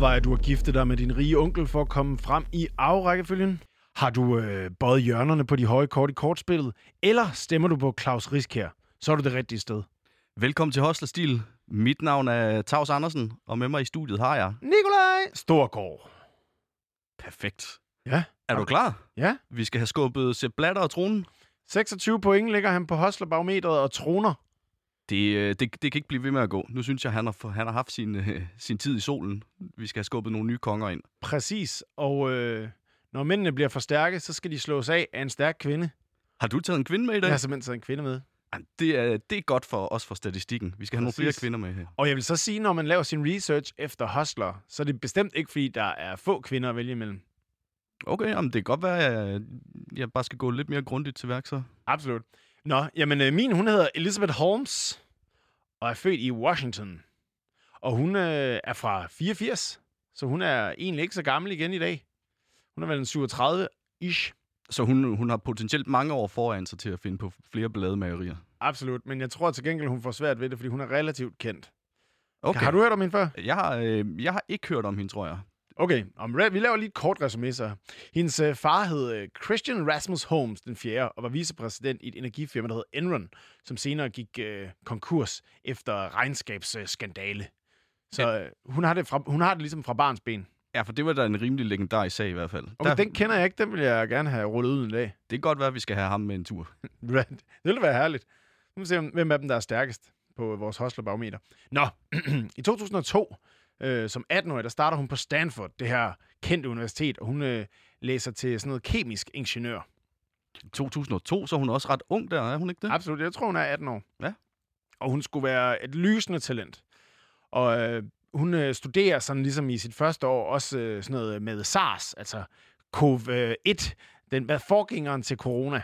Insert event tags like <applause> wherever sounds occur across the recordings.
overvejer du at gifte dig med din rige onkel for at komme frem i afrækkefølgen? Har du øh, bøjet hjørnerne på de høje kort i kortspillet? Eller stemmer du på Claus Riskær? Så er du det rigtige sted. Velkommen til Hostler Stil. Mit navn er Tavs Andersen, og med mig i studiet har jeg... Nikolaj Storgård. Perfekt. Ja. Er du klar? Ja. Vi skal have skubbet Sepp Blatter og tronen. 26 point ligger han på Hostlerbarometeret og troner. Det, øh, det, det kan ikke blive ved med at gå. Nu synes jeg, han har, han har haft sin, øh, sin tid i solen. Vi skal have skubbet nogle nye konger ind. Præcis. Og øh, når mændene bliver for stærke, så skal de slås af af en stærk kvinde. Har du taget en kvinde med i dag? Jeg har simpelthen taget en kvinde med. Jamen, Det er, det er godt for os for statistikken. Vi skal have nogle flere Præcis. kvinder med her. Og jeg vil så sige, når man laver sin research efter hostler, så er det bestemt ikke, fordi der er få kvinder at vælge imellem. Okay, jamen, det kan godt være, at jeg, jeg bare skal gå lidt mere grundigt til værk så. Absolut. Nå, jamen øh, min, hun hedder Elizabeth Holmes, og er født i Washington. Og hun øh, er fra 84, så hun er egentlig ikke så gammel igen i dag. Hun er vel en 37-ish. Så hun, hun har potentielt mange år foran sig til at finde på flere ballademagerier. Absolut, men jeg tror til gengæld, hun får svært ved det, fordi hun er relativt kendt. Okay. Har du hørt om hende før? Jeg har, øh, jeg har ikke hørt om hende, tror jeg. Okay, om, vi laver lige et kort resume så. Hendes øh, far hed øh, Christian Rasmus Holmes den 4. og var vicepræsident i et energifirma, der hed Enron, som senere gik øh, konkurs efter regnskabsskandale. Så øh, hun, har det fra, hun har det ligesom fra barns ben. Ja, for det var da en rimelig legendarisk sag i hvert fald. Okay, den kender jeg ikke. Den vil jeg gerne have rullet ud en dag. Det kan godt være, at vi skal have ham med en tur. <laughs> det ville være herligt. Nu må vi se, hvem af dem, der er stærkest på vores hostlerbarometer. Nå, <clears throat> i 2002, øh, som 18-årig, der starter hun på Stanford, det her kendte universitet, og hun øh, læser til sådan noget kemisk ingeniør. 2002, så er hun også ret ung der, er hun ikke det? Absolut, jeg tror, hun er 18 år. Ja. Og hun skulle være et lysende talent. Og øh, hun øh, studerer sådan ligesom i sit første år også øh, sådan noget med SARS, altså COVID-1, den hvad forgængeren til corona.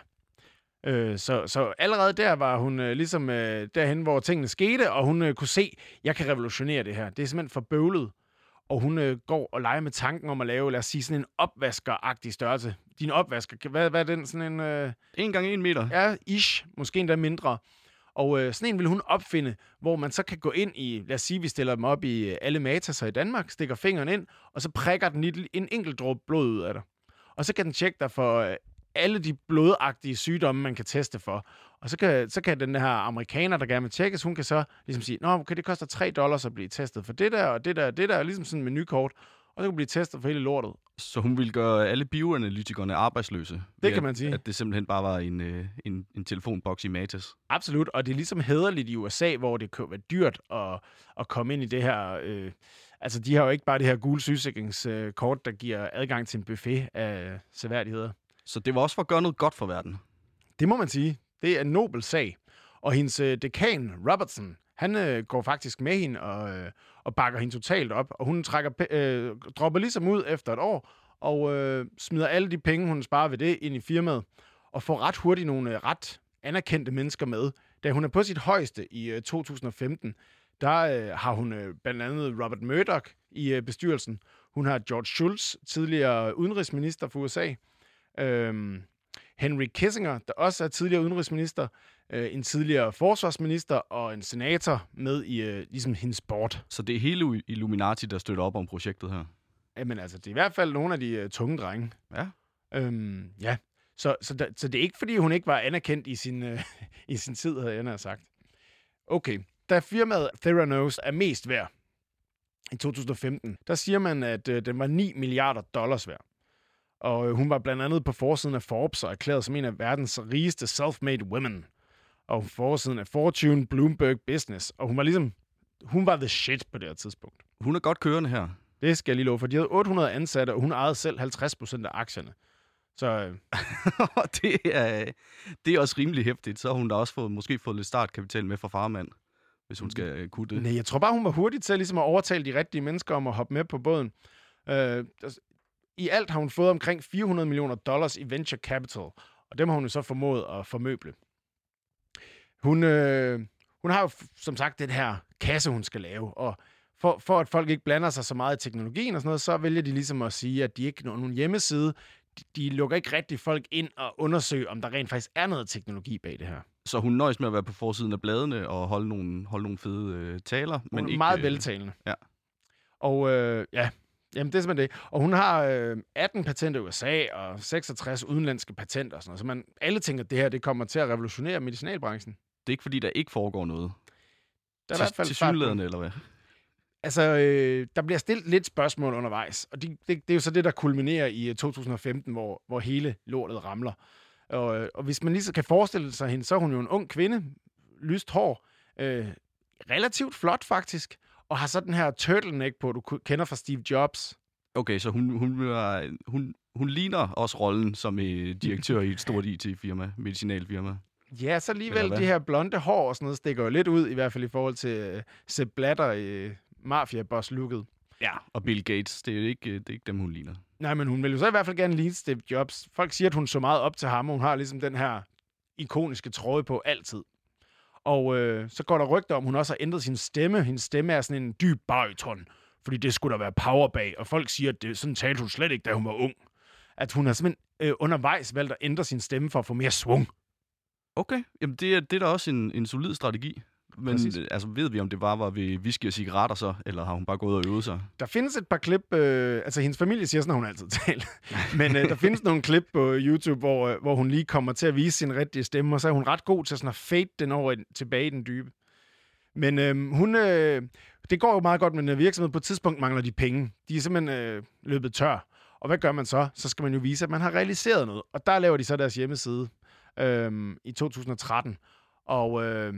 Øh, så, så allerede der var hun øh, ligesom øh, derhen, hvor tingene skete, og hun øh, kunne se, jeg kan revolutionere det her. Det er simpelthen for bøvlet. Og hun øh, går og leger med tanken om at lave, lad os sige, sådan en opvaskeragtig størrelse. Din opvasker, hvad, hvad er den? Sådan en... Øh, En gang en meter. Ja, ish. Måske endda mindre. Og øh, sådan en vil hun opfinde, hvor man så kan gå ind i, lad os sige, vi stiller dem op i øh, alle matasser i Danmark, stikker fingeren ind, og så prikker den en enkelt dråbe blod ud af dig. Og så kan den tjekke dig for øh, alle de blodagtige sygdomme, man kan teste for. Og så kan, så kan den her amerikaner, der gerne vil tjekkes, hun kan så ligesom sige, Nå, okay, det koster 3 dollars at blive testet for det der, og det der, og det der, ligesom sådan en menukort. Og så kan blive testet for hele lortet. Så hun ville gøre alle bioanalytikerne arbejdsløse. ved kan man sige. At det simpelthen bare var en, øh, en, en telefonboks i Matas. Absolut, og det er ligesom hederligt i USA, hvor det kan være dyrt at, at komme ind i det her... Øh, altså, de har jo ikke bare det her gule sygesikringskort, der giver adgang til en buffet af seværdigheder. Så det var også for at gøre noget godt for verden. Det må man sige. Det er en nobel sag. Og hendes øh, dekan, Robertson, han øh, går faktisk med hende og, øh, og bakker hende totalt op. Og hun trækker, øh, dropper ligesom ud efter et år, og øh, smider alle de penge, hun sparer ved det, ind i firmaet. Og får ret hurtigt nogle øh, ret anerkendte mennesker med. Da hun er på sit højeste i øh, 2015, der øh, har hun øh, blandt andet Robert Murdoch i øh, bestyrelsen. Hun har George Shultz, tidligere udenrigsminister for USA. Øhm, Henry Kissinger, der også er tidligere udenrigsminister, øh, en tidligere forsvarsminister og en senator med i øh, ligesom hendes board. Så det er hele Illuminati, der støtter op om projektet her. Jamen altså, det er i hvert fald nogle af de øh, tunge drenge. Ja. Øhm, ja, så, så, der, så det er ikke, fordi hun ikke var anerkendt i sin, øh, <laughs> i sin tid, havde jeg nær sagt. Okay, da firmaet Theranos er mest værd i 2015, der siger man, at øh, den var 9 milliarder dollars værd. Og øh, hun var blandt andet på forsiden af Forbes og erklæret som en af verdens rigeste self-made women. Og forsiden af Fortune, Bloomberg Business. Og hun var ligesom, hun var the shit på det her tidspunkt. Hun er godt kørende her. Det skal jeg lige love, for de havde 800 ansatte, og hun ejede selv 50% af aktierne. Så øh, <laughs> det, er, det er også rimelig hæftigt. Så har hun da også fået, måske fået lidt startkapital med fra farmand, hvis hun skal øh, kunne det. nej, jeg tror bare, hun var hurtig til ligesom at overtale de rigtige mennesker om at hoppe med på båden. Øh, altså, I alt har hun fået omkring 400 millioner dollars i venture capital, og dem har hun jo så formået at formøble. Hun, øh, hun har jo som sagt den her kasse, hun skal lave, og for, for at folk ikke blander sig så meget i teknologien og sådan noget, så vælger de ligesom at sige, at de ikke har nogen hjemmeside. De, de lukker ikke rigtig folk ind og undersøger, om der rent faktisk er noget teknologi bag det her. Så hun nøjes med at være på forsiden af bladene og holde nogle, holde nogle fede øh, taler. Men Men ikke, meget øh, veltalende. ja. Og øh, ja, jamen det er simpelthen det. Og hun har øh, 18 patenter i USA og 66 udenlandske patenter og sådan noget. Så man, alle tænker, at det her det kommer til at revolutionere medicinalbranchen. Det er ikke, fordi der ikke foregår noget. Der er i hvert fald til synlædende, eller hvad? Altså, øh, der bliver stillet lidt spørgsmål undervejs, og det, det, det er jo så det, der kulminerer i øh, 2015, hvor, hvor hele lortet ramler. Og, øh, og hvis man lige så kan forestille sig hende, så er hun jo en ung kvinde, lyst hår, øh, relativt flot faktisk, og har så den her turtleneck på, du kender fra Steve Jobs. Okay, så hun, hun, er, hun, hun ligner også rollen som øh, direktør i et stort IT-firma, medicinalfirma. Ja, så alligevel det her blonde hår og sådan noget stikker jo lidt ud, i hvert fald i forhold til øh, Sepp Blatter i mafia-boss-looket. Ja. Og Bill Gates, det er jo ikke, øh, det er ikke dem, hun ligner. Nej, men hun vil jo så i hvert fald gerne ligne Steve Jobs. Folk siger, at hun så meget op til ham, og hun har ligesom den her ikoniske tråd på altid. Og øh, så går der rygter om, at hun også har ændret sin stemme. Hendes stemme er sådan en dyb bariton, fordi det skulle der være power bag. Og folk siger, at det, sådan talte hun slet ikke, da hun var ung. At hun har simpelthen øh, undervejs valgt at ændre sin stemme for at få mere svung. Okay, jamen det er, det er da også en, en solid strategi. Men Præcis. øh, altså, ved vi, om det bare var ved whisky og cigaretter så, eller har hun bare gået og øvet sig? Der findes et par klip, øh, altså hendes familie siger sådan, at hun altid <laughs> taler. Men øh, der findes nogle klip på YouTube, hvor, øh, hvor hun lige kommer til at vise sin rigtige stemme, og så er hun ret god til sådan at fade den over i, tilbage i den dybe. Men øh, hun, øh, det går jo meget godt med den her virksomhed. På et tidspunkt mangler de penge. De er simpelthen øh, løbet tør. Og hvad gør man så? Så skal man jo vise, at man har realiseret noget. Og der laver de så deres hjemmeside øh, i 2013. Og øh,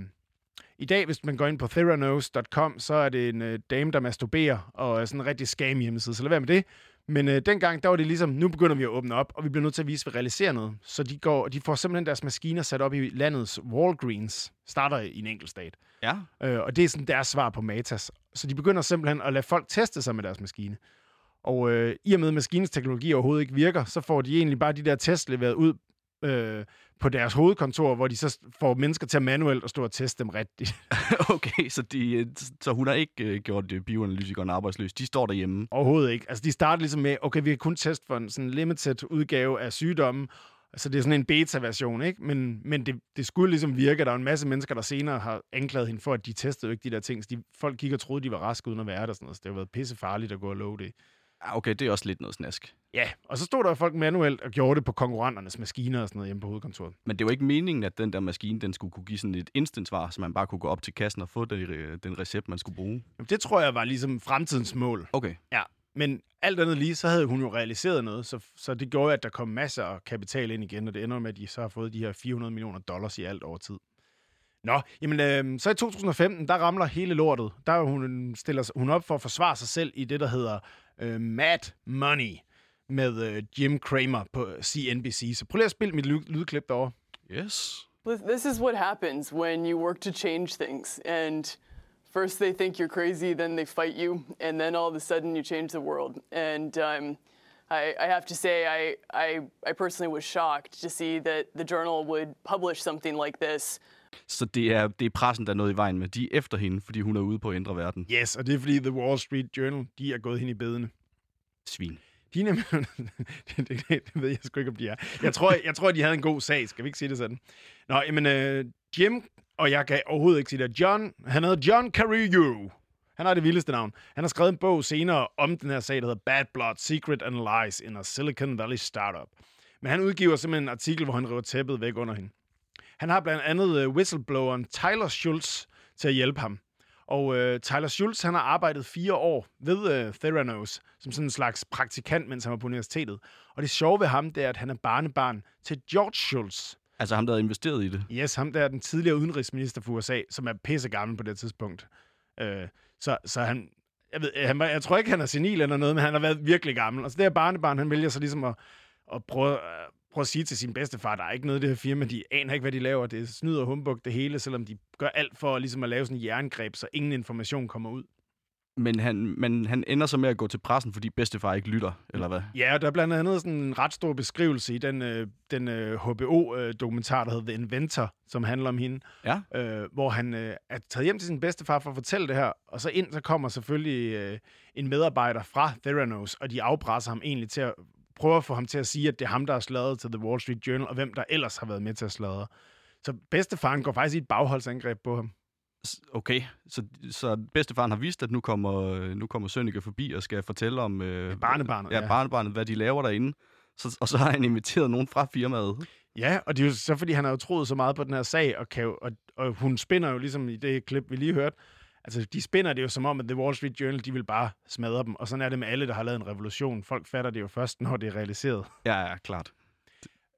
i dag, hvis man går ind på theranos.com, så er det en øh, dame, der masturberer, og er sådan en rigtig scam hjemmeside, så lad være med det. Men øh, dengang, der var det ligesom, nu begynder vi at åbne op, og vi bliver nødt til at vise, at vi realiserer noget. Så de, går, de får simpelthen deres maskiner sat op i landets Walgreens, starter i en enkelt stat. Ja. Øh, og det er sådan deres svar på Matas. Så de begynder simpelthen at lade folk teste sig med deres maskine. Og øh, i og med, at maskinens teknologi overhovedet ikke virker, så får de egentlig bare de der tests leveret ud øh, på deres hovedkontor, hvor de så får mennesker til at manuelt at stå og teste dem rigtigt. <laughs> Okay, så, de, øh, så hun har ikke øh, gjort øh, bioanalytikeren arbejdsløs. De står derhjemme. Overhovedet ikke. Altså, de starter ligesom med, okay, vi kan kun teste for en sådan limited udgave af sygdommen, så det er sådan en beta-version, ikke? Men, men det, det skulle ligesom virke. Der er en masse mennesker, der senere har anklaget hende for, at de testede jo ikke de der ting. Så de, folk kigger og troede, de var raske uden at være der. Sådan noget. Så det har været pissefarligt at gå og love det. Ja, okay, det er også lidt noget snask. Ja, og så stod der folk manuelt og gjorde det på konkurrenternes maskiner og sådan noget hjemme på hovedkontoret. Men det var ikke meningen, at den der maskine, den skulle kunne give sådan et instant-svar, så man bare kunne gå op til kassen og få det, øh, den recept, man skulle bruge. Jamen, det tror jeg var ligesom fremtidens mål. Okay. Ja, men alt andet lige, så havde hun jo realiseret noget, så, så det gjorde, at der kom masser af kapital ind igen, og det ender med, at de så har fået de her 400 millioner dollars i alt over tid. Nå, jamen øh, så i 2015, der ramler hele lortet. Der er hun, stiller sig- hun op for at forsvare sig selv i det, der hedder øh, Mad Money med øh, Jim Cramer på CNBC. Så prøv lige at spille mit lyd- lydklip derovre. Yes. This is what happens when you work to change things. And first they think you're crazy, then they fight you, and then all of a sudden you change the world. And um, I, I have to say, I, I, I personally was shocked to see that the journal would publish something like this. Så det er, det er pressen, der er noget i vejen med. De er efter hende, fordi hun er ude på at ændre verden. Yes, og det er fordi The Wall Street Journal, de er gået hende i bedene. Svin. De <laughs> det, det, det, ved jeg sgu ikke, om de er. Jeg tror, jeg tror, de havde en god sag. Skal vi ikke sige det sådan? Nå, jamen, øh, Jim, og jeg kan overhovedet ikke sige det. John, han hedder John Carillo. Han har det vildeste navn. Han har skrevet en bog senere om den her sag, der hedder Bad Blood, Secret and Lies in a Silicon Valley Startup. Men han udgiver simpelthen en artikel, hvor han river tæppet væk under hende. Han har blandt andet øh, whistlebloweren Tyler Schultz til at hjælpe ham. Og øh, Tyler Schultz, han har arbejdet fire år ved øh, Theranos, som sådan en slags praktikant, mens han var på universitetet. Og det sjove ved ham, det er, at han er barnebarn til George Schultz. Altså ham, der havde investeret i det. Yes, ham der er den tidligere udenrigsminister for USA, som er pisse gammel på det tidspunkt. Øh, så, så han, jeg, ved, han, jeg tror ikke, han er senil eller noget, men han har været virkelig gammel. Og så det her barnebarn, han vælger så ligesom at, at prøve, øh, prøve at sige til sin bedstefar, der er ikke noget i det her firma, de aner ikke, hvad de laver. Det er snyd og humbug det hele, selvom de gør alt for ligesom at lave sådan en jerngreb, så ingen information kommer ud. Men han, men han ender så med at gå til pressen, fordi bedstefar ikke lytter, eller hvad? Ja, og der er blandt andet sådan en ret stor beskrivelse i den, øh, den øh, HBO-dokumentar, der hedder The Inventor, som handler om hende, Ja. øh, hvor han øh, er taget hjem til sin bedstefar for at fortælle det her, og så ind så kommer selvfølgelig øh, en medarbejder fra Theranos, og de afpresser ham egentlig til at prøve at få ham til at sige, at det er ham, der har sladret til The Wall Street Journal, og hvem der ellers har været med til at sladre. Så bedstefaren går faktisk i et bagholdsangreb på ham. Okay, så, så bedstefaren har vist, at nu kommer, nu kommer Sønneke forbi og skal fortælle om... Øh, barnebarnet, Ja, ja. barnebarnet, hvad de laver derinde. Så, og så har han inviteret nogen fra firmaet. Ja, og det er jo så, fordi han har jo troet så meget på den her sag, og, kan jo, og, og hun spinder jo ligesom i det klip, vi lige hørte, altså de spinder det jo som om, at The Wall Street Journal, de vil bare smadre dem, og sådan er det med alle, der har lavet en revolution. Folk fatter det jo først, når det er realiseret. Ja, ja, klart.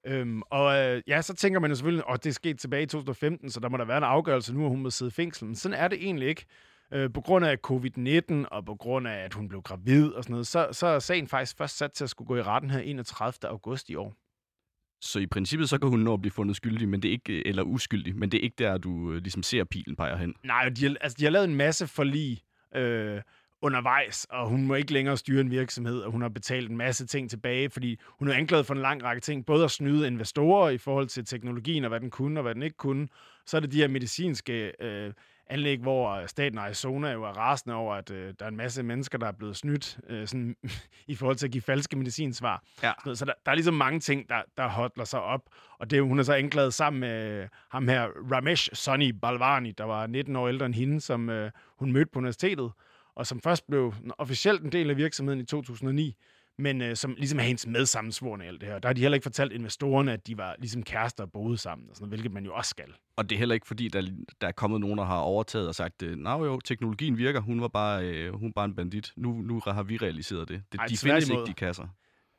Øhm, og øh, ja, så tænker man jo selvfølgelig, at det er sket tilbage i 2015, så der må der være en afgørelse nu, at hun må sidde i fængsel. Men sådan er det egentlig ikke. Øh, på grund af covid-19, og på grund af, at hun blev gravid og sådan noget, så, så er sagen faktisk først sat til at skulle gå i retten her 31. august i år. Så i princippet, så kan hun nå at blive fundet skyldig, men det er ikke, eller uskyldig, men det er ikke der, du øh, ligesom ser pilen peger hen. Nej, de har, altså, de har lavet en masse forlig øh, undervejs, og hun må ikke længere styre en virksomhed, og hun har betalt en masse ting tilbage, fordi hun er anklaget for en lang række ting, både at snyde investorer i forhold til teknologien, og hvad den kunne, og hvad den ikke kunne. Så er det de her medicinske øh, anlæg, hvor staten Arizona jo er rasende over, at øh, der er en masse mennesker, der er blevet snydt øh, sådan, <laughs> i forhold til at give falske medicinsvar. Ja. Så, der, der er ligesom mange ting, der, der hotler sig op. Og det, hun er så anklaget sammen med ham her, Ramesh Sonny Balvani, der var 19 år ældre end hende, som øh, hun mødte på universitetet, og som først blev officielt en del af virksomheden i 2009, men øh, som ligesom er hendes medsammensvorene i alt det her. Der har de heller ikke fortalt investorerne, at de var ligesom kærester og boede sammen, og sådan noget, hvilket man jo også skal. Og det er heller ikke, fordi der, der er kommet nogen, der har overtaget og sagt, øh, nej jo, teknologien virker, hun var bare, øh, hun var bare en bandit. Nu, nu har vi realiseret det. det Ej, de findes ikke, de kasser.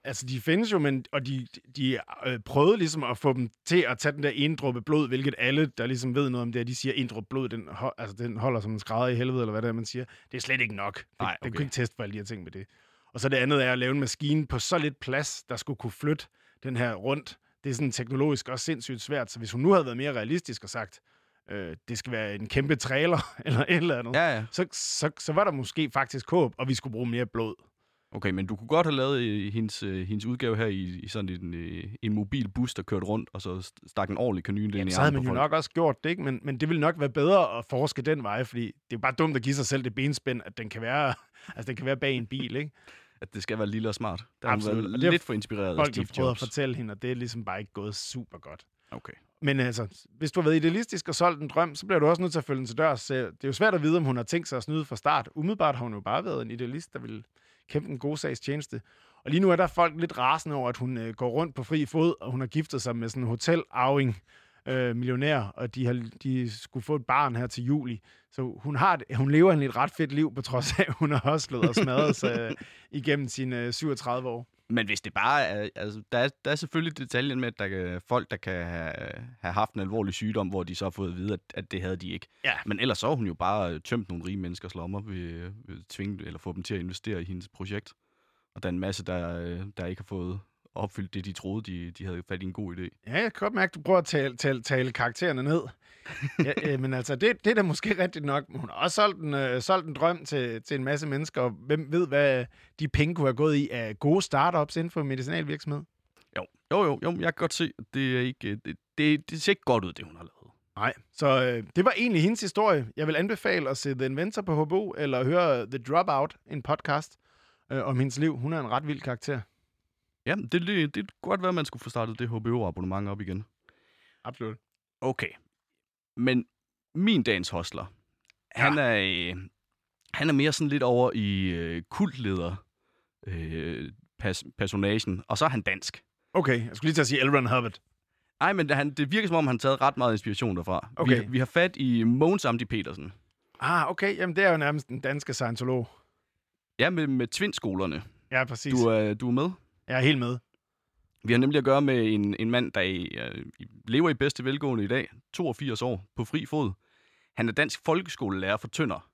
Altså, de findes jo, men, og de, de øh, prøvede ligesom at få dem til at tage den der ene dråbe blod, hvilket alle, der ligesom ved noget om det, her, de siger, en dråbe blod, den, ho- altså, den holder som en skrædder i helvede, eller hvad det er, man siger. Det er slet ikke nok. Det, Nej, Den okay. kunne ikke teste for alle de her ting med det. Og så det andet er at lave en maskine på så lidt plads, der skulle kunne flytte den her rundt. Det er sådan teknologisk også sindssygt svært, så hvis hun nu havde været mere realistisk og sagt, øh, det skal være en kæmpe trailer, <laughs> eller et eller andet, Ja, ja. så, så, så var der måske faktisk håb, og vi skulle bruge mere blod. Okay, men du kunne godt have lavet øh, hendes, øh, hendes udgave her i, i sådan en, øh, en mobil bus, der kørte rundt, og så st- stak en ordentlig kanyle ind i så havde man jo folk. nok også gjort det, ikke? Men, men det ville nok være bedre at forske den vej, fordi det er bare dumt at give sig selv det benspænd, at den kan være, <laughs> altså, den kan være bag en bil, ikke? At det skal være lille og smart. Der har Absolut, været har lidt for inspireret af Folk har Steve prøvet at Jobs. fortælle hende, og det er ligesom bare ikke gået super godt. Okay. Men altså, hvis du har været idealistisk og solgt en drøm, så bliver du også nødt til at følge den til dørs. Så Det er jo svært at vide, om hun har tænkt sig at snyde fra start. Umiddelbart har hun jo bare været en idealist, der vil kæmpe en god sags tjeneste. Og lige nu er der folk lidt rasende over, at hun øh, går rundt på fri fod, og hun har giftet sig med sådan en hotelarving øh, millionær, og de, har, de skulle få et barn her til juli. Så hun, har, et- hun lever egentlig et ret fedt liv, på trods af, at hun har hostlet og smadret sig øh, igennem sine øh, 37 år. Men hvis det bare er... Altså, der, er, der er selvfølgelig detaljen med, at der er folk, der kan have, have haft en alvorlig sygdom, hvor de så har fået at vide, at, at det havde de ikke. Ja. Men ellers så har hun jo bare tømt nogle rige menneskers lommer ved, ved tvinge eller få dem til at investere i hendes projekt. Og der er en masse, der, øh, der ikke har fået opfyldt det, de troede, de, de havde fat i en god idé. Ja, jeg kan godt mærke, at du prøver at tale, tale, tale karaktererne ned. ja, <laughs> øh, men altså, det, det er da måske rigtigt nok. Hun har også solgt en, øh, solgt en drøm til, til en masse mennesker, og hvem ved, hvad de penge kunne have gået i af gode startups inden for medicinalvirksomhed? Jo, jo, jo, jo jeg kan godt se, at det, er ikke, det, det, det ser ikke godt ud, det hun har lavet. Nej. Så øh, det var egentlig hendes historie. Jeg vil anbefale at se The Inventor på HBO, eller høre The Dropout, en podcast øh, om hendes liv. Hun er en ret vild karakter. Ja, det, det, det kunne godt være, at man skulle få startet det HBO-abonnement op igen. Absolut. Okay. Men min dagens hostler, ja. han, er, øh, han er mere sådan lidt over i øh, kultleder øh, pas, personagen, og så er han dansk. Okay, jeg skulle lige til at sige L. Ron Hubbard. Nej, men det, han, det virker som om, han har taget ret meget inspiration derfra. Okay. Vi, vi har fat i Mogens Amdi Petersen. Ah, okay. Jamen, det er jo nærmest den danske scientolog. Ja, med, med tvindskolerne. Ja, præcis. Du, er, du er med? Jeg er helt med. Vi har nemlig at gøre med en, en mand, der øh, lever i bedste velgående i dag, 82 år, på fri fod. Han er dansk folkeskolelærer for Tønder.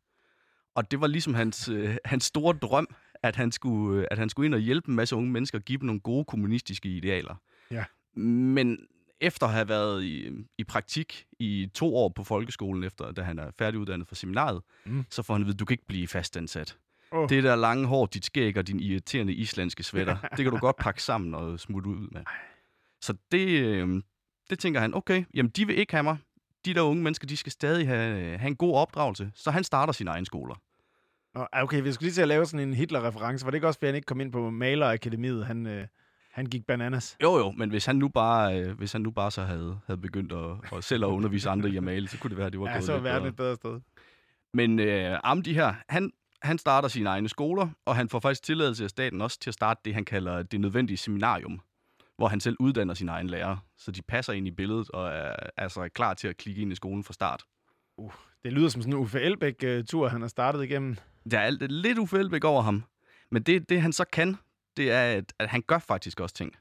Og det var ligesom hans, øh, hans store drøm, at han, skulle, øh, at han skulle ind og hjælpe en masse unge mennesker og give dem nogle gode kommunistiske idealer. Ja. Men efter at have været i, i praktik i to år på folkeskolen, efter da han er færdiguddannet fra seminaret, Mm. så får han at vide, du kan ikke blive fastansat. Åh. Det der lange hår, dit skæg og din irriterende islandske sweater, <laughs> det kan du godt pakke sammen og smutte ud med. Så det, øh, det tænker han, okay, jamen de vil ikke have mig. De der unge mennesker, de skal stadig have, have en god opdragelse. Så han starter sine egne skoler. Okay, vi skulle lige til at lave sådan en Hitler-reference. Var det ikke også, fordi han ikke kom ind på Malerakademiet? Han, øh, Han gik bananas. Jo, jo, men hvis han nu bare, øh, hvis han nu bare så havde, havde begyndt at, at selv at undervise andre i at male, så kunne det være, at det var Ja, gået så var lidt verden bedre. et bedre sted. Men øh, Amdi her, han, han starter sine egne skoler, og han får faktisk tilladelse af staten også til at starte det, han kalder det nødvendige seminarium, hvor han selv uddanner sine egne lærere, så de passer ind i billedet og er altså klar til at klikke ind i skolen fra start. Det lyder som sådan en Uffe Elbæk-tur, han har startet igennem. Der er alt, lidt Uffe Elbæk over ham, men det, det han så kan, det er, at, at han gør faktisk også ting.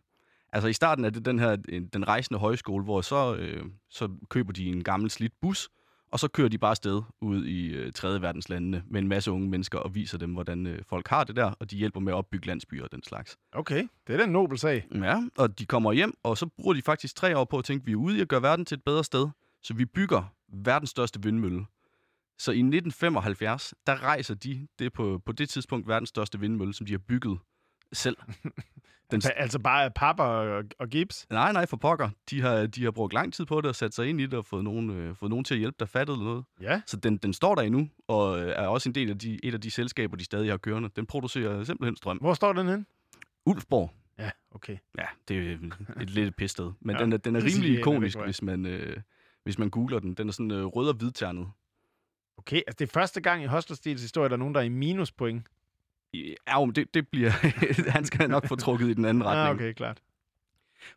Altså i starten er det den her en- den rejsende højskole, hvor så, øh, så køber de en gammel slidt bus, og så kører de bare afsted ud i øh, tredje verdenslandene med en masse unge mennesker og viser dem, hvordan øh, folk har det der, og de hjælper med at opbygge landsbyer og den slags. Okay, det er da en nobel sag. Ja, og de kommer hjem, og så bruger de faktisk tre år på at tænke, vi er ude i at gøre verden til et bedre sted, så vi bygger verdens største vindmølle. Så i 1975, der rejser de det på, på det tidspunkt verdens største vindmølle, som de har bygget selv. <laughs> Den, Pa- Altså bare papper og, og gips. nej, nej, for pokker. De har, de har brugt lang tid på det og sat sig ind i det og fået nogen, øh, fået nogen til at hjælpe, der fattede noget. Ja, Så den, den står der endnu, og øh, er også en del af de, et af de selskaber, de stadig har kørende. Den producerer simpelthen strøm. hvor står den hen? Ulfborg, Ja, okay. Ja, det er et lidt pissted. Men Ja, den er, den er rimelig ikonisk, hvis man, øh, hvis man googler den. Den er sådan øh, rød og hvidternet. Okay, altså det er første gang i Hostelstils historie, der er nogen, der er i minuspoint. Ja, men det, det bliver... <laughs> han skal nok få trukket i den anden retning. Ah, okay, klart.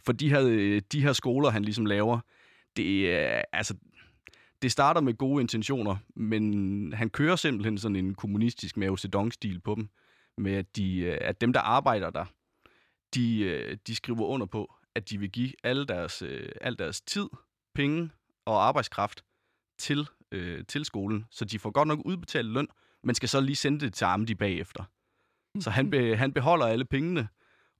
For de her, øh, de her skoler, han ligesom laver, det er... Altså, det starter med gode intentioner, men han kører simpelthen sådan en kommunistisk Mao Zedong-stil på dem, med at, de, øh, at dem, der arbejder der, de, øh, de skriver under på, at de vil give alle deres, øh, al deres tid, penge og arbejdskraft til, øh, til skolen, så de får godt nok udbetalt løn, men skal så lige sende det til Amdi bagefter. Så han, be, han beholder alle pengene,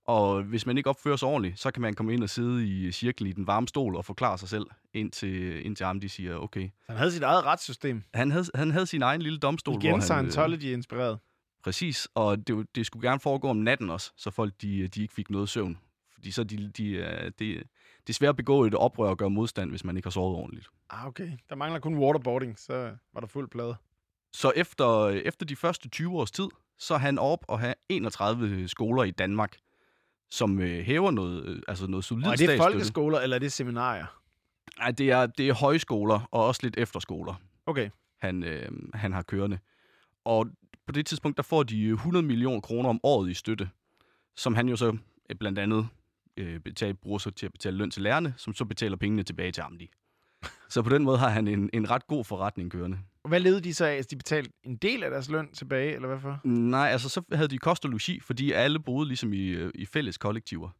og hvis man ikke opfører sig ordentligt, så kan man komme ind og sidde i cirklen i den varme stol og forklare sig selv, indtil, indtil Amdi siger, okay. Så han havde sit eget retssystem. Han havde, han havde sin egen lille domstol, Igen han... Scientology-inspireret. Præcis, og det, det skulle gerne foregå om natten også, så folk de, de ikke fik noget søvn. Fordi så de, de, øh, det, det er svært at begå et oprør og gøre modstand, hvis man ikke har sovet ordentligt. Ah, okay. Der mangler kun waterboarding, så var der fuld plade. Så efter, efter de første 20 års tid, så er han op og have 31 skoler i Danmark, som øh, hæver noget, øh, altså noget solid Og er det folkeskoler, eller er det seminarier? Nej, det er, det er højskoler og også lidt efterskoler, Okay. han, øh, han har kørende. Og på det tidspunkt, der får de 100 millioner kroner om året i støtte, som han jo så øh, blandt andet øh, betal, bruger så til at betale løn til lærerne, som så betaler pengene tilbage til Amdi. Så på den måde har han en, en ret god forretning kørende. Hvad levede de så af? Altså, de betalte en del af deres løn tilbage, eller hvad for? Nej, altså så havde de kost og logi, fordi alle boede ligesom i, øh, i fælles kollektiver.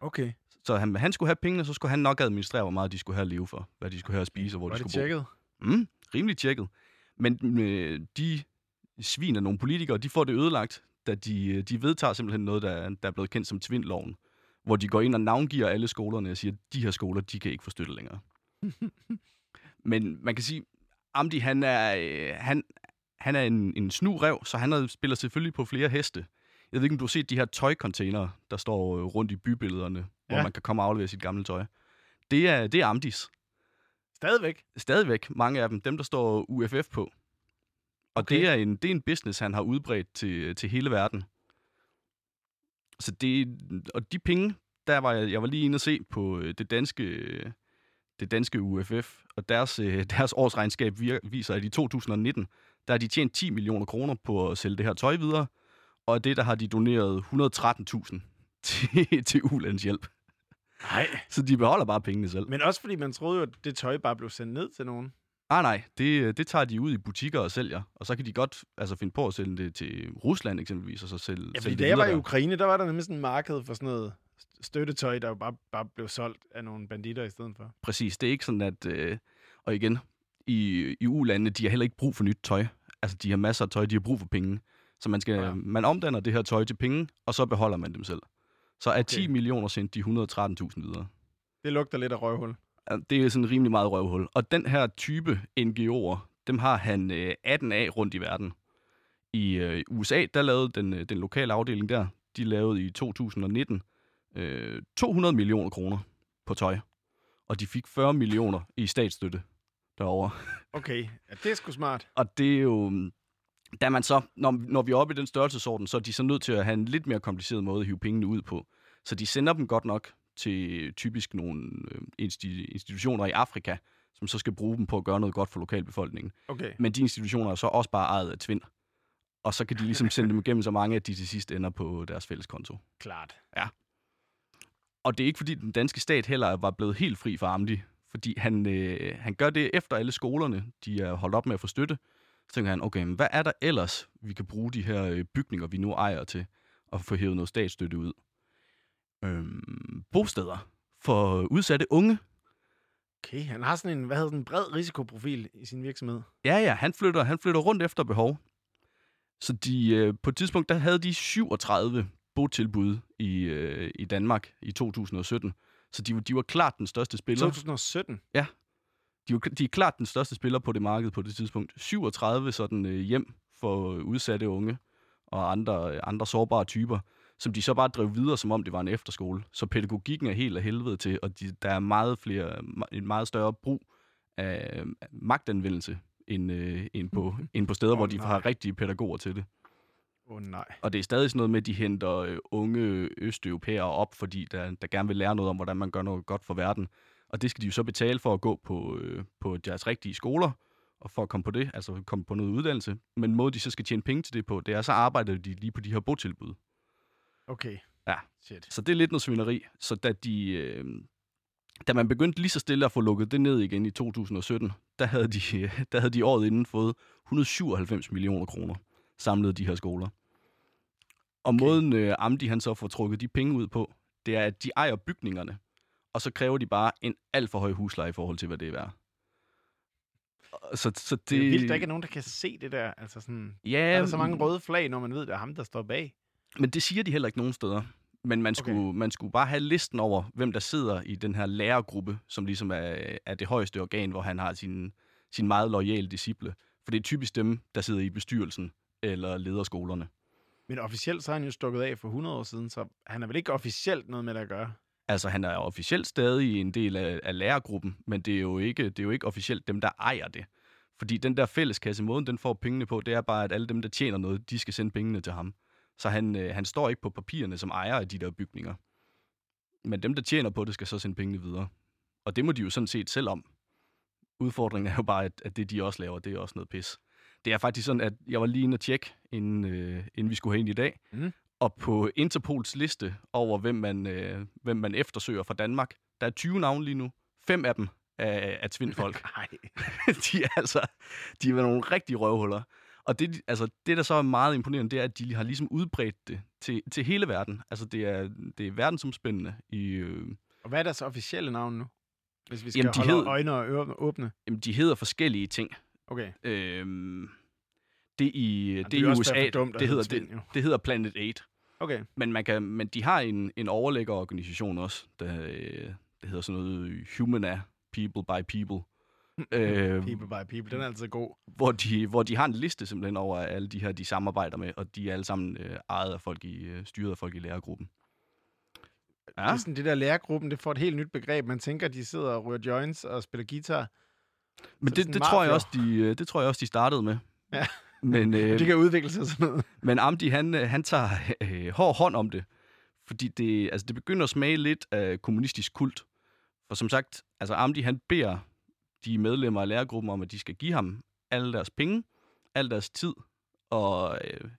Okay. Så han, han skulle have pengene, så skulle han nok administrere, hvor meget de skulle have at leve for. Hvad de skulle have at spise, og hvor Var de det skulle tjekket? bo. Mm, rimelig tjekket. Men øh, de sviner nogle politikere, de får det ødelagt, da de, øh, de vedtager simpelthen noget, der, der er blevet kendt som Tvindloven, hvor de går ind og navngiver alle skolerne og siger, at de her skoler, de kan ikke få støtte længere. <laughs> Men man kan sige, Amdi, han er, øh, han, han er en, en snu rev, så han spiller selvfølgelig på flere heste. Jeg ved ikke, om du har set de her tøjcontainere, der står øh, rundt i bybillederne, ja. hvor man kan komme og aflevere sit gamle tøj. Det er, det er Amdis. Stadigvæk. Stadigvæk mange af dem, dem der står UFF på. Og Okay. okay. det, er en, det er en business, han har udbredt til, til hele verden. Så det, og de penge, der var jeg, jeg var lige inde og se på øh, det danske, det danske UFF, og deres, øh, <laughs> deres årsregnskab viser, at i 2019, der har de tjent 10 millioner kroner på at sælge det her tøj videre, og af det, der har de doneret 113.000 <laughs> til, til ulandshjælp. Nej. Så de beholder bare pengene selv. Men også fordi man troede jo, at det tøj bare blev sendt ned til nogen. Nej, nej, det, det tager de ud i butikker og sælger. Og så kan de godt altså, finde på at sælge det til Rusland eksempelvis, og så sælge, Ja, sælge fordi det da jeg var i. Ukraine, der var der nemlig sådan en marked for sådan noget støttetøj, der jo bare, bare blev solgt af nogle banditter i stedet for. Præcis, det er ikke sådan, at... Øh, og igen, i, i ulandene, de har heller ikke brug for nyt tøj. Altså, de har masser af tøj, de har brug for penge. Så man, skal, Ja. man omdanner det her tøj til penge, og så beholder man dem selv. Så af 10 Okay. millioner sendt de 113.000 videre. Det lugter lidt af røvhul. Det er sådan rimelig meget røvhul. Og den her type NGO'er, dem har han øh, 18 af rundt i verden. I øh, USA, der lavede den, øh, den lokale afdeling der, de lavede i 2019 øh, 200 millioner kroner på tøj. Og de fik 40 millioner i statsstøtte derovre. <laughs> Okay, ja, det er sgu smart. Og det er jo... mm, Da man så, når, når vi er oppe i den størrelsesorden, så er de så nødt til at have en lidt mere kompliceret måde at hive pengene ud på. Så de sender dem godt nok til typisk nogle øh, insti- institutioner i Afrika, som så skal bruge dem på at gøre noget godt for lokalbefolkningen. Okay. Men de institutioner er så også bare ejet af Tvind. Og så kan de ligesom sende dem <laughs> igennem så mange, at de til sidst ender på deres fælles konto. Klart. Og det er ikke fordi, den danske stat heller var blevet helt fri for Amdi. Fordi han, øh, han gør det efter alle skolerne, de er holdt op med at få støtte. Så tænker han, okay, men hvad er der ellers, vi kan bruge de her øh, bygninger, vi nu ejer til, at få hævet noget statsstøtte ud? Øhm, bosteder for udsatte unge. Okay, han har sådan en, hvad hedder den, bred risikoprofil i sin virksomhed. Ja, ja, han flytter, han flytter rundt efter behov. Så de, øh, på et tidspunkt, der havde de 37 botilbud i, øh, i Danmark i 2017. Så de, var- de var klart den største spiller. 2017. De, var, de er klart den største spiller på det marked på det tidspunkt. 37 sådan øh, hjem for udsatte unge og andre, øh, andre sårbare typer, som de så bare drev videre, som om det var en efterskole. Så pædagogikken er helt af helvede til, og de, der er meget flere, en meget større brug af øh, magtanvendelse end, øh, end, på, <laughs> end på steder, Åh, hvor de nej. har rigtige pædagoger til det. Oh, nej. Og det er stadig sådan noget med, at de henter øh, unge østeuropæere op, fordi der, der gerne vil lære noget om, hvordan man gør noget godt for verden. Og det skal de jo så betale for at gå på, øh, på deres rigtige skoler, og for at komme på det, altså komme på noget uddannelse. Men måde, de så skal tjene penge til det på, det er, så arbejder de lige på de her botilbud. Okay. Ja. Shit. Så det er lidt noget svineri. Så da, de, øh, da man begyndte lige så stille at få lukket det ned igen i 2017, der havde de, <laughs> der havde de året inden fået 197 millioner kroner samlet de her skoler. Og måden øh, Amdi han så får trukket de penge ud på, det er, at de ejer bygningerne, og så kræver de bare en alt for høj husleje i forhold til, hvad det er værd. Så, så det, Det er vildt, der ikke er nogen, der kan se det der. Altså sådan, Ja, er der så mange røde flag, når man ved, det er ham, der står bag? Men det siger de heller ikke nogen steder. Men man skulle, okay. man skulle bare have listen over, hvem der sidder i den her lærergruppe, som ligesom er, er det højeste organ, hvor han har sin, sin meget loyale disciple. For det er typisk dem, der sidder i bestyrelsen eller leder skolerne. Men officielt så er han jo stukket af for 100 år siden, så han er vel ikke officielt noget med det at gøre? Altså, han er officielt stadig en del af, af lærergruppen, men det er, jo ikke, det er jo ikke officielt dem, der ejer det. Fordi den der fælleskasse, måden den får pengene på, det er bare, at alle dem, der tjener noget, de skal sende pengene til ham. Så han, øh, han står ikke på papirerne som ejer af de der bygninger. Men dem, der tjener på det, skal så sende pengene videre. Og det må de jo sådan set selv om. Udfordringen er jo bare, at, at det, de også laver, det er også noget pis. Det er faktisk sådan, at jeg var lige inde og tjekke, inden, øh, inden vi skulle have ind i dag. Mhm. Og på Interpols liste over, hvem man, øh, hvem man eftersøger fra Danmark, der er 20 navne lige nu. Fem af dem er, er tvindfolk. <laughs> Nej. <laughs> de er altså, de er nogle rigtige røvhuller. Og det, altså, det, der så er meget imponerende, det er, at de har ligesom udbredt det til, til hele verden. Altså, det er, det er verdensomspændende. I, øh, Og hvad er deres officielle navn nu? Hvis vi skal Jamen, de holde hed- øjne og ører åbne. jamen, de hedder forskellige ting. Okay. Øh, det i, det det i USA, dumt det, hedder, det, det hedder Planet 8. Okay. Men, man kan, men de har en, en overlæggerorganisation også, der, øh, der hedder sådan noget Humana, People by People. øh, <laughs> People by people, den er altid god. hvor de, hvor de har en liste simpelthen over alle de her, de samarbejder med, og de er alle sammen øh, ejet af folk i, øh, styret af folk i lærergruppen. Ja. Det er sådan, det der lærergruppen, det får et helt nyt begreb. Man tænker, at de sidder og ryger joints og spiller guitar. Men det, sådan det, tror jeg også, de, øh, det tror jeg også, de startede med. Ja. Men, <laughs> øh, Det kan udvikle sig sådan noget. men Amdi, han, øh, han tager øh, hård hånd om det, fordi det, altså, det begynder at smage lidt af kommunistisk kult. For som sagt, altså Amdi, han beder de medlemmer af lærergruppen om, at de skal give ham alle deres penge, al deres tid og øh,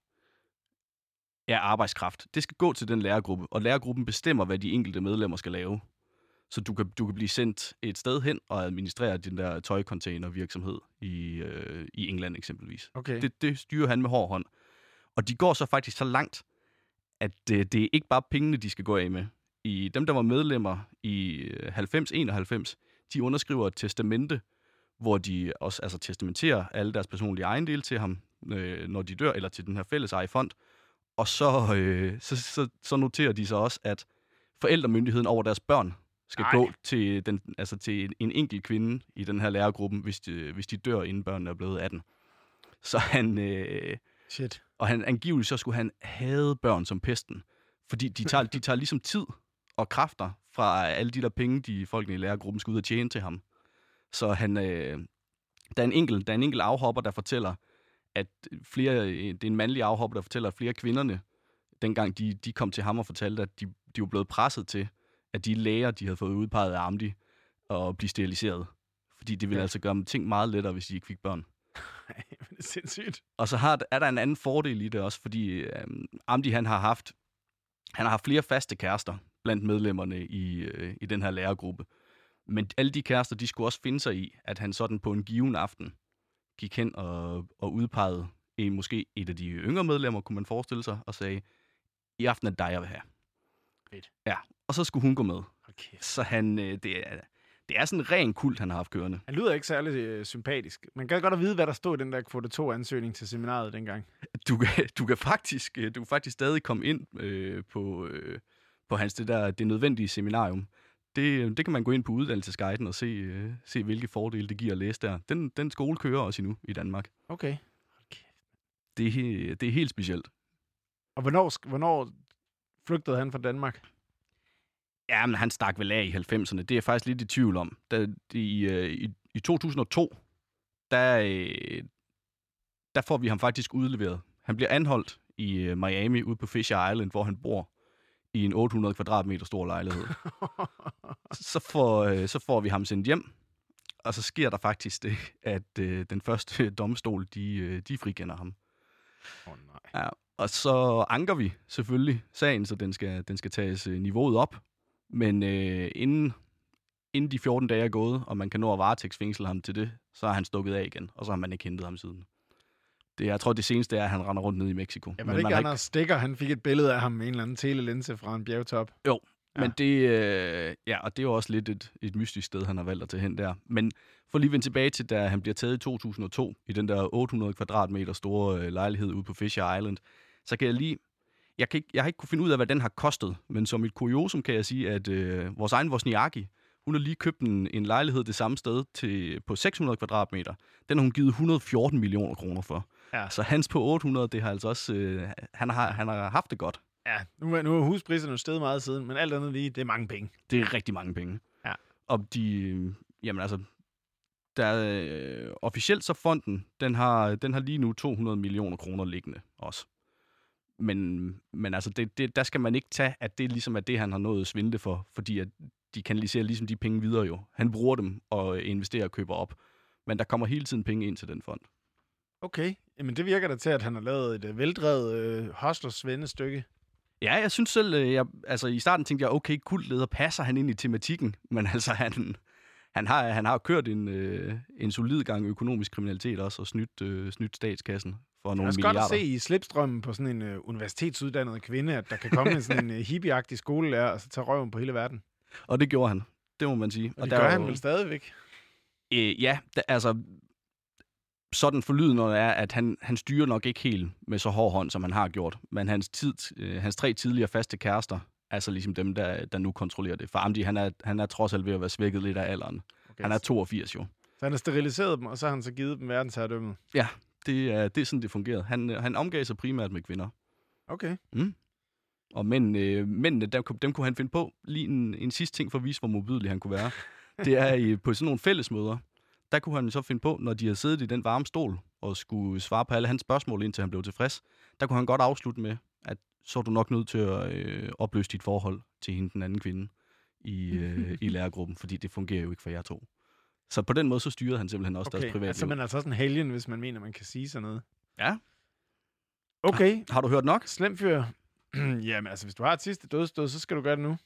ja, arbejdskraft. Det skal gå til den lærergruppe, og lærergruppen bestemmer, hvad de enkelte medlemmer skal lave. Så du kan, du kan blive sendt et sted hen og administrere den der tøjcontainervirksomhed i, øh, i England eksempelvis. Okay. Det, det styrer han med hård hånd. Og de går så faktisk så langt, at øh, det er ikke bare pengene, de skal gå af med. I dem, der var medlemmer i øh, 90-91, de underskriver et testamente, hvor de også altså, testamenterer alle deres personlige ejendele til ham, øh, når de dør, eller til den her fælles fond. Og så, øh, så, så, så noterer de så også, at forældremyndigheden over deres børn skal Ej. gå til, den, altså til en, en enkelt kvinde i den her lærergruppe, hvis de, hvis de dør, inden børnene er blevet 18. Så han, øh, Shit. og han angiveligt så skulle han have børn som pesten. Fordi de tager, de tager ligesom tid og kræfter fra alle de der penge, de folkene i lærergruppen skal ud og tjene til ham. Så han, øh, der, er en enkelt, der er en enkelt afhopper, der fortæller, at flere, øh, det er en mandlig afhopper, der fortæller, at flere af kvinderne, dengang de, de kom til ham og fortalte, at de, de var blevet presset til, at de læger, de havde fået udpeget af Amdi, og blive steriliseret. Fordi det ville Ja. altså gøre ting meget lettere, hvis de ikke fik børn. <laughs> Ej, men det er sindssygt. Og så har, er der en anden fordel i det også, fordi øhm, Amdi han har haft han har haft flere faste kærester blandt medlemmerne i, øh, i den her lærergruppe. Men alle de kærester, de skulle også finde sig i, at han sådan på en given aften gik hen og, og udpegede en, måske et af de yngre medlemmer, kunne man forestille sig, og sagde, i aften er dig, jeg vil have. Fedt. Ja, og så skulle hun gå med. Okay. Så han, øh, det, er, det er sådan en ren kult, han har haft kørende. Han lyder ikke særlig øh, sympatisk. Man kan godt at vide, hvad der stod i den der kvote 2-ansøgning til seminaret dengang. du kan, <laughs> du kan faktisk øh, du kan faktisk stadig komme ind øh, på, øh, på hans det der det nødvendige seminarium. Det, det kan man gå ind på uddannelsesguiden og se, øh, se hvilke fordele det giver at læse der. Den, den skole kører også endnu i Danmark. Okay. Det, er he- det er helt specielt. Og hvornår, hvornår flygtede han fra Danmark? Ja, men han stak vel af i 90'erne. Det er jeg faktisk lidt i tvivl om. Da, i, øh, i, I 2002, der, øh, der får vi ham faktisk udleveret. Han bliver anholdt i øh, Miami ude på Fisher Island, hvor han bor i en 800 kvadratmeter stor lejlighed. <laughs> så, får, så får vi ham sendt hjem, og så sker der faktisk det, at øh, den første domstol, de, øh, de frikender ham. Åh, oh, nej. Ja, og så anker vi selvfølgelig sagen, så den skal, den skal tages niveauet op. Men øh, inden, inden de 14 dage er gået, og man kan nå at varetægtsfængsle ham til det, så er han stukket af igen, og så har man ikke hentet ham siden. Det, jeg tror, det seneste er, at han render rundt ned i Mexico. Ja, var Men det ikke Anders Stikker? Han fik et billede af ham med en eller anden telelinse fra en bjergtop. Jo, Ja. men det, øh, ja, og det er jo også lidt et, et mystisk sted, han har valgt at tage hen der. Men for lige vende tilbage til, da han bliver taget i 2002, i den der 800 kvadratmeter store øh, lejlighed ude på Fisher Island, så kan jeg lige... Jeg, kan ikke, jeg har ikke kunne finde ud af, hvad den har kostet, men som et kuriosum kan jeg sige, at øh, vores egen Wozniacki, hun har lige købt en, en lejlighed det samme sted til, på 600 kvadratmeter. Den har hun givet 114 millioner kroner for. Ja. Så hans på 800, det har altså også... Øh, han, har, han har haft det godt. Ja, nu, er- nu er huspriserne steget meget siden, men alt andet lige, det er mange penge. Det er rigtig mange penge. Ja. Og de, jamen altså, der er, øh, officielt så fonden, den har, den har lige nu 200 millioner kroner liggende også. Men, men altså, det, det, der skal man ikke tage, at det ligesom er det, han har nået at svindle for, fordi at de kanaliserer ligesom de penge videre jo. Han bruger dem og investerer og køber op. Men der kommer hele tiden penge ind til den fond. Okay, jamen det virker da til, at han har lavet et øh, veldrevet øh, hostlers vennestykke. Ja, jeg synes selv, øh, jeg, altså i starten tænkte jeg, okay, kultleder, passer han ind i tematikken? <laughs> Men altså, han, han, har, han har kørt en, øh, en solid gang økonomisk kriminalitet også, og snydt, øh, snydt statskassen for nogle milliarder. godt at se i slipstrømmen på sådan en øh, universitetsuddannet kvinde, at der kan komme en sådan en øh, hippieagtig skolelærer, og så tage røven på hele verden. Og det gjorde han, det må man sige. Og, og det der gør er han jo- vel stadigvæk. Øh, ja, da, altså, sådan forlyden er, at han, han styrer nok ikke helt med så hård hånd, som han har gjort. Men hans, tid, øh, hans tre tidligere faste kærester, er så ligesom dem, der, der nu kontrollerer det. For Amdi, han er, han er trods alt ved at være svækket lidt af alderen. Okay. Han er 82 jo. Så han har steriliseret dem, og så har han så givet dem verdensherredømmet. Det er, det er sådan, det fungerede. Han, øh, han omgav sig primært med kvinder. Okay. Og mænd, øh, mændene, dem, kunne- dem kunne han finde på. Lige en, en sidste ting for at vise, hvor modbydelig han kunne være. <laughs> det er i, på sådan nogle fællesmøder, der kunne han så finde på, når de havde siddet i den varme stol og skulle svare på alle hans spørgsmål, indtil han blev tilfreds, der kunne han godt afslutte med, at så er du nok nødt til at øh, opløse dit forhold til hende, den anden kvinde, i, øh, i lærergruppen, fordi det fungerer jo ikke for jer to. Så på den måde, så styrede han simpelthen også okay. deres privatliv. Altså, man er altså sådan en helgen, hvis man mener, man kan sige sådan noget. Ja. Okay, Har du hørt nok? slem fyr. <clears throat> Jamen, altså, hvis du har et sidste dødsstød, så skal du gøre det nu.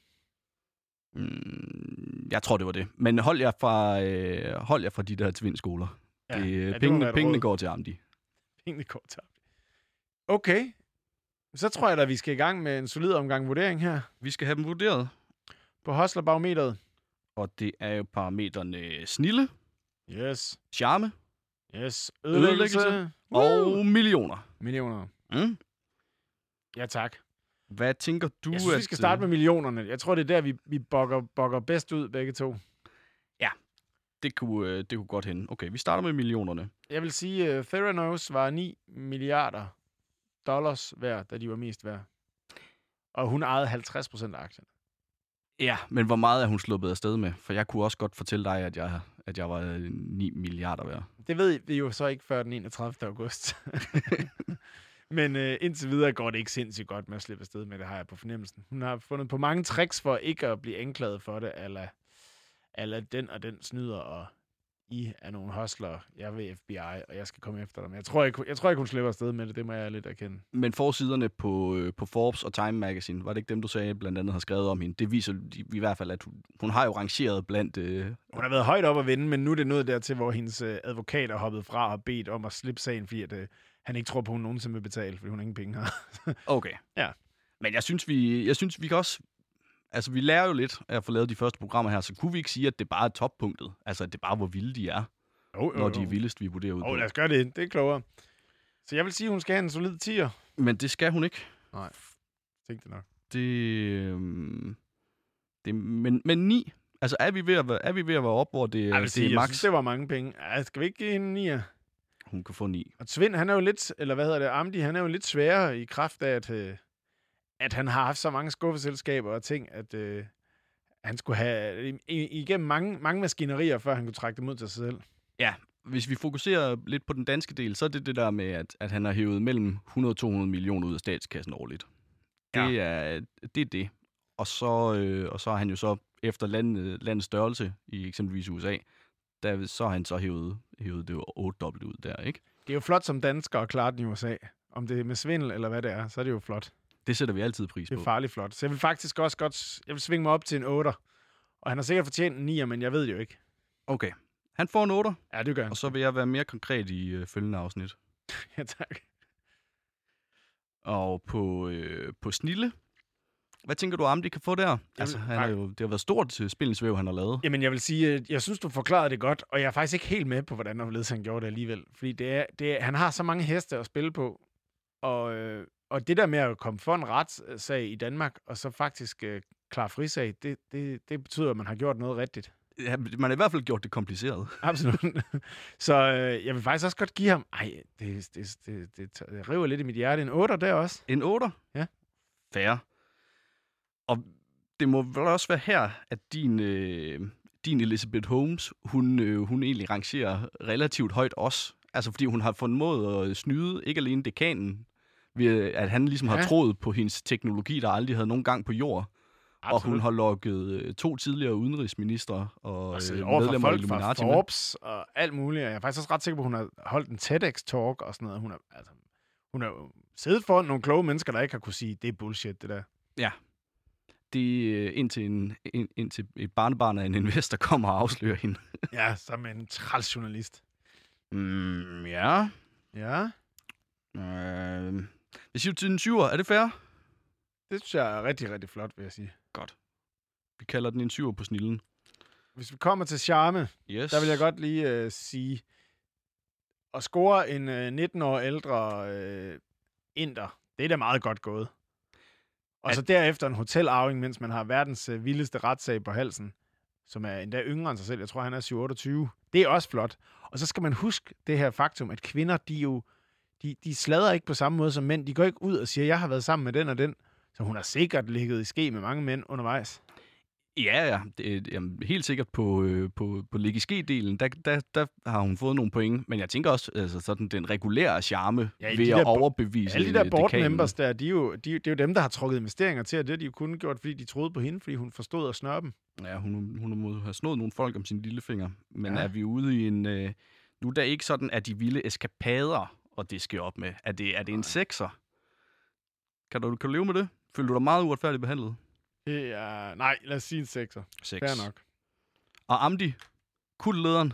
Mm, jeg tror, det var det. Men hold jer fra, øh, hold jer fra de der tvindskoler. Ja, det, ja, det pengene, pengene går til Amdi. Pengene går tabt. Okay. Så tror jeg da, vi skal i gang med en solid omgang vurdering her Vi skal have dem vurderet. på Hostlerbarometeret. Og det er jo parametrene snille, Yes. charme Yes. Ødelæggelse. Ødelæggelse. og millioner. Millioner. Mm. Ja, tak. Hvad tænker du, Jeg synes, vi skal starte med millionerne. Jeg tror, det er der, vi, vi bokker, bokker bedst ud, begge to. Det kunne, øh, det kunne godt hende. Okay, vi starter med millionerne. Jeg vil sige, at uh, Theranos var 9 milliarder dollars værd, da de var mest værd. Og hun ejede 50 procent af aktien. Ja, men hvor meget er hun sluppet afsted med? For jeg kunne også godt fortælle dig, at jeg, at jeg var øh, 9 milliarder værd. Det ved vi jo så ikke før den 31. august. <laughs> Men øh, indtil videre går det ikke sindssygt godt med at slippe afsted med det, har jeg på fornemmelsen. Hun har fundet på mange tricks for ikke at blive anklaget for det, eller, eller den og den snyder, og I er nogle hustlere, jeg vil FBI, og jeg skal komme efter dem. Jeg tror ikke, jeg tror ikke hun slipper afsted med det, det må jeg lidt erkende. Men forsiderne på, øh, på Forbes og Time Magazine, var det ikke dem, du sagde, blandt andet har skrevet om hende? Det viser i hvert fald, at hun, hun har jo rangeret blandt... Øh, Hun har været højt op at vinde, men nu er det nået dertil, hvor hendes øh, advokat er hoppet fra og har bedt om at slippe sagen, fordi at, øh, han ikke tror på, at hun nogensinde vil betale, fordi hun ingen penge har. <laughs> Okay. Ja. Men jeg synes, vi, jeg synes, vi kan også... Altså, vi lærer jo lidt af at få lavet de første programmer her, så kunne vi ikke sige, at det bare er toppunktet. Altså, at det bare er, hvor vilde de er, Jo, når de er vildest, vi vurderer ud Åh, på. lad os gøre det. Det er klogere. Så jeg vil sige, at hun skal have en solid 10'er. Men det skal hun ikke. Tænk det nok. Det, øhm, det men, men 9. Altså, er vi ved at være, er vi ved at være op, hvor det, Jeg vil det sige, er jeg max? synes, det var mange penge. Ja, skal vi ikke give hende en 9'er? Hun kan få 9. Og Svend, han er jo lidt, eller hvad hedder det, Amdi, han er jo lidt sværere i kraft af, at, øh, at han har haft så mange skuffeselskaber og ting, at øh, han skulle have igennem mange, mange maskinerier, før han kunne trække dem ud til sig selv. Hvis vi fokuserer lidt på den danske del, så er det det der med, at, at han har hævet mellem 100 og 200 millioner ud af statskassen årligt. Det, er, det er det. Og så, øh, og så har han jo så efter land, landets størrelse i eksempelvis USA, der, så har han så hævet, hævet det jo 8 dobbelt ud der, ikke? Det er jo flot som dansker at klare den i USA. Om det er med svindel eller hvad det er, så er det jo flot. Det sætter vi altid pris Det på. er farligt flot. Så jeg vil faktisk også godt, jeg vil svinge mig op til en 8'er. Og han har sikkert fortjent en 9'er, men jeg ved det jo ikke. Okay. Han får en 8, Ja, det gør han. og så vil jeg være mere konkret i øh, følgende afsnit. <laughs> Ja, tak. Og på, øh, på Snille, hvad tænker du om, de kan få der? Altså, han er jo, det har været stort til spillensvæv, han har lavet. Jamen, jeg vil sige, at jeg synes, du forklarede det godt, og jeg er faktisk ikke helt med på, hvordan og hvorledes han gjorde det alligevel. Fordi det er, det er, han har så mange heste at spille på, og, øh, og det der med at komme for en retssag i Danmark, og så faktisk øh, klar frisag, det, det, det betyder, at man har gjort noget rigtigt. Ja, man har i hvert fald gjort det kompliceret. Absolut. <laughs> så øh, jeg vil faktisk også godt give ham... Ej, det, det, det, det, det river lidt i mit hjerte. En 8 der også. En 8? Ja. Færre. Og det må vel også være her, at din, øh, din Elizabeth Holmes, hun, øh, hun egentlig rangerer relativt højt også. Altså fordi hun har fundet måde at snyde, ikke alene dekanen, ved at han ligesom ja. har Ja. troet på hendes teknologi, der aldrig havde nogen gang på jord. Og hun har lukket øh, to tidligere udenrigsministre og Altså, øh, for medlemmer af folk fra Illuminati med. Forbes og alt muligt. Jeg er faktisk også ret sikker på, at hun har holdt en TEDx-talk og sådan noget. Hun har, altså, hun har siddet foran nogle kloge mennesker, der ikke har kunne sige, det er bullshit, det der. Det er indtil, en, ind, indtil et barnebarn af en investor <laughs> kommer og afslører hende. <laughs> Ja, som en træls journalist. Mm, ja. Ja, Øh, jeg siger til den syver. Er det fair? det synes jeg er rigtig, rigtig flot, vil jeg sige. Godt. Vi kalder den en syver på snillen. Hvis vi kommer til charme, Yes. der vil jeg godt lige øh, sige, at score en øh, 19 år ældre øh, inder, det er da meget godt gået. Og At- så derefter en hotelarving, mens man har verdens øh, vildeste retssag på halsen, som er endda yngre end sig selv. Jeg tror, han er 27. Det er også flot. Og så skal man huske det her faktum, at kvinder, de jo, de, de slader ikke på samme måde som mænd. De går ikke ud og siger, jeg har været sammen med den og den. Så hun har sikkert ligget i ske med mange mænd undervejs. Ja, ja. Det, er- jamen, helt sikkert på, øh, på, på Legiske-delen, der, der, der har hun fået nogle point. Men jeg tænker også, altså sådan den regulære charme Ja, de ved der at bo- overbevise Alle de der board dekanen. members der, de er jo, de, det er jo dem, der har trukket investeringer til, og det har de jo kun gjort, fordi de troede på hende, fordi hun forstod at snøre dem. Ja, hun, hun må have snået nogle folk om sin lillefinger. Men Ja. er vi ude i en... Øh, nu er der ikke sådan, at de vilde eskapader, og det skal op med. Er det, er det en sekser? Kan du, kan du leve med det? Føler du dig meget uretfærdigt behandlet? Det er, nej, lad os sige en sekser. Seks. Fair nok. Og Amdi, kultlederen.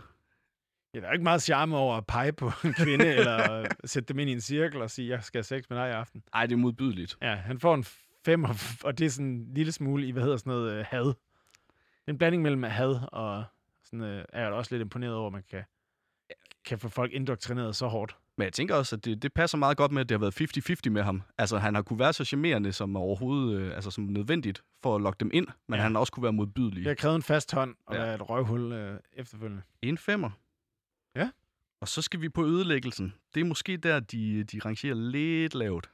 Ja, der er ikke meget charme over at pege på en kvinde, <laughs> eller sætte dem ind i en cirkel og sige, jeg skal have sex med dig i aften. Ej, det er modbydeligt. Ja, han får en fem, og det er sådan en lille smule i, hvad hedder sådan noget, øh, had. Det er en blanding mellem had og sådan, øh, er jeg også lidt imponeret over, at man kan, kan få folk indoktrineret så hårdt. Men jeg tænker også, at det, det passer meget godt med, at det har været 50-50 med ham. Altså, han har kunne være så charmerende som overhovedet øh, altså, som nødvendigt for at lokke dem ind, men Ja. han har også kunne være modbydelig. Det har krævet en fast hånd og Ja. et røvhul øh, efterfølgende. En femmer. Ja. Og så skal vi på ødelæggelsen. Det er måske der, de, de rangerer lidt lavt.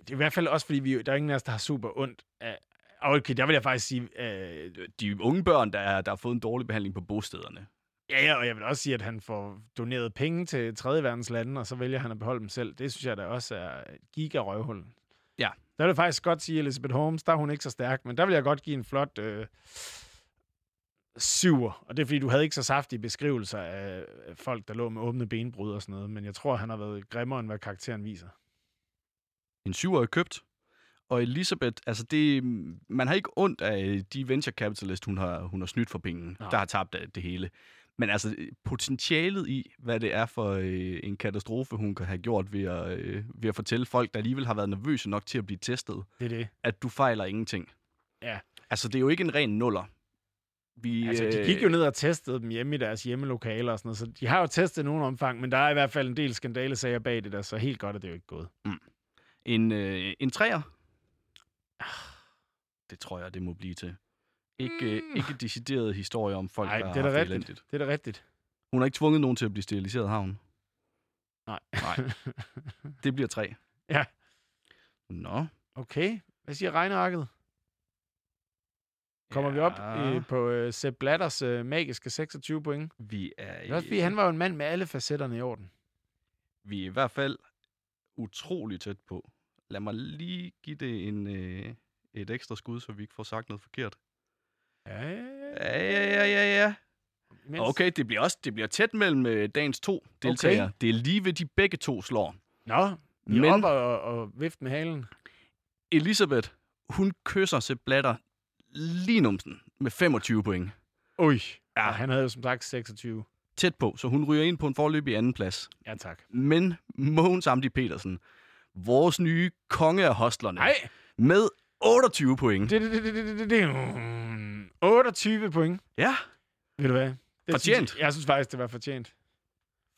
Det er i hvert fald også, fordi vi, der er ingen af os, der har super ondt af... Okay, der vil jeg faktisk sige... Øh, De unge børn, der, er, der har fået en dårlig behandling på bostederne. Ja, ja, og jeg vil også sige, at han får doneret penge til tredje verdens lande, og så vælger han at beholde dem selv. Det synes jeg da også er et giga-røvhul. Ja. Der vil jeg faktisk godt sige, Elizabeth Holmes, der er hun ikke så stærk, men der vil jeg godt give en flot øh, syver. Og det er, fordi du havde ikke så saftige beskrivelser af folk, der lå med åbne benbrud og sådan noget, men jeg tror, han har været grimmere, end hvad karakteren viser. En syver er købt. Og Elisabeth, altså det, man har ikke ondt af de venture capitalist, hun har, hun har snydt for penge, Nej. der har tabt det hele. Men altså potentialet i, hvad det er for øh, en katastrofe, hun kan have gjort ved at, øh, ved at fortælle folk, der alligevel har været nervøse nok til at blive testet, Det er det. at du fejler ingenting. Ja. Altså, det er jo ikke en ren nuller. Vi, Altså, de øh, gik jo ned og testede dem hjemme i deres hjemmelokaler og sådan noget, så de har jo testet nogen omfang, men der er i hvert fald en del skandalesager bag det der, så helt godt er det jo ikke gået. En, øh, en træer? Det tror jeg, det må blive til. Ikke, mm. ikke decideret historie om folk, Nej, der det er da haft rigtigt. elendigt. Det er da rigtigt. Hun har ikke tvunget nogen til at blive steriliseret, har hun? Nej. Nej. <laughs> Det bliver tre. Ja. Nå. Okay, hvad siger regnearket? Kommer ja. vi op i, på øh, Sepp Blatters øh, magiske 26 point? Vi er, Det er også fordi, han var jo en mand med alle facetterne i orden. vi er i hvert fald utrolig tæt på. Lad mig lige give det en, øh, et ekstra skud, så vi ikke får sagt noget forkert. Ja, ja, ja. Ja, ja. Imens. Okay, det bliver også det bliver tæt mellem øh, dagens to deltagere. Okay. Det er lige ved, de begge to slår. Nå, er Men oppe og, og vift med halen. Elisabeth, hun kysser Sepp Blatter lige numsen med 25 point. Ui. Ja. Ja. Han havde jo som sagt 26. Tæt på, så hun ryger ind på en forløbig anden plads. Ja, tak. Men Mogens Amdi Petersen, vores nye konge af hostlerne, Nej, med 28 point. det, det, det, det, det, det. Mm, 28 point. Ja, Ved du hvad? Det Fortjent. Synes, jeg synes faktisk, det var fortjent.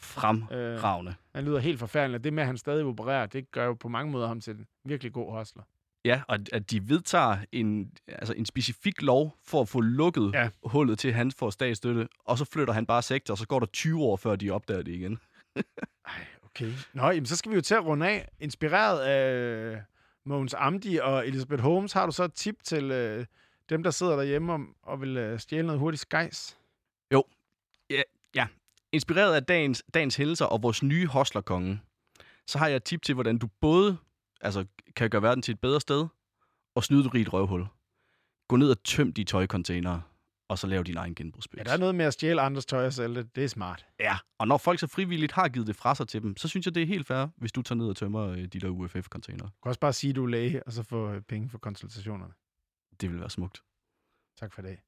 fremragende. Han lyder helt forfærdelig, og det med, at han stadig opererer, det gør jo på mange måder ham til en virkelig god hostler. Ja, og at de vedtager en, altså en specifik lov for at få lukket ja. Hullet til, at han får statsstøtte, og så flytter han bare sektor, og så går der 20 år, før de opdager det igen. <laughs> Ej, okay. Nå, jamen, så skal vi jo til at runde af. Inspireret af Mogens Amdi og Elisabeth Holmes, har du så et tip til øh, dem, der sidder derhjemme og, og vil øh, stjæle noget hurtigt skejs? Inspireret af dagens, dagens hændelser og vores nye hostlerkonge, så har jeg et tip til, hvordan du både altså, kan gøre verden til et bedre sted, og snyde et rigt røvhul. Gå ned og tøm de tøjcontainere, og så lav din egen genbrugsbøs. Ja, der er noget med at stjæle andres tøj og sælge det. Det er smart. Ja, og når folk så frivilligt har givet det fra sig til dem, så synes jeg, det er helt fair, hvis du tager ned og tømmer øh, de der UFF-containere. Du kan også bare sige, at du er læge, og så få øh, penge for konsultationerne. Det vil være smukt. Tak for i dag.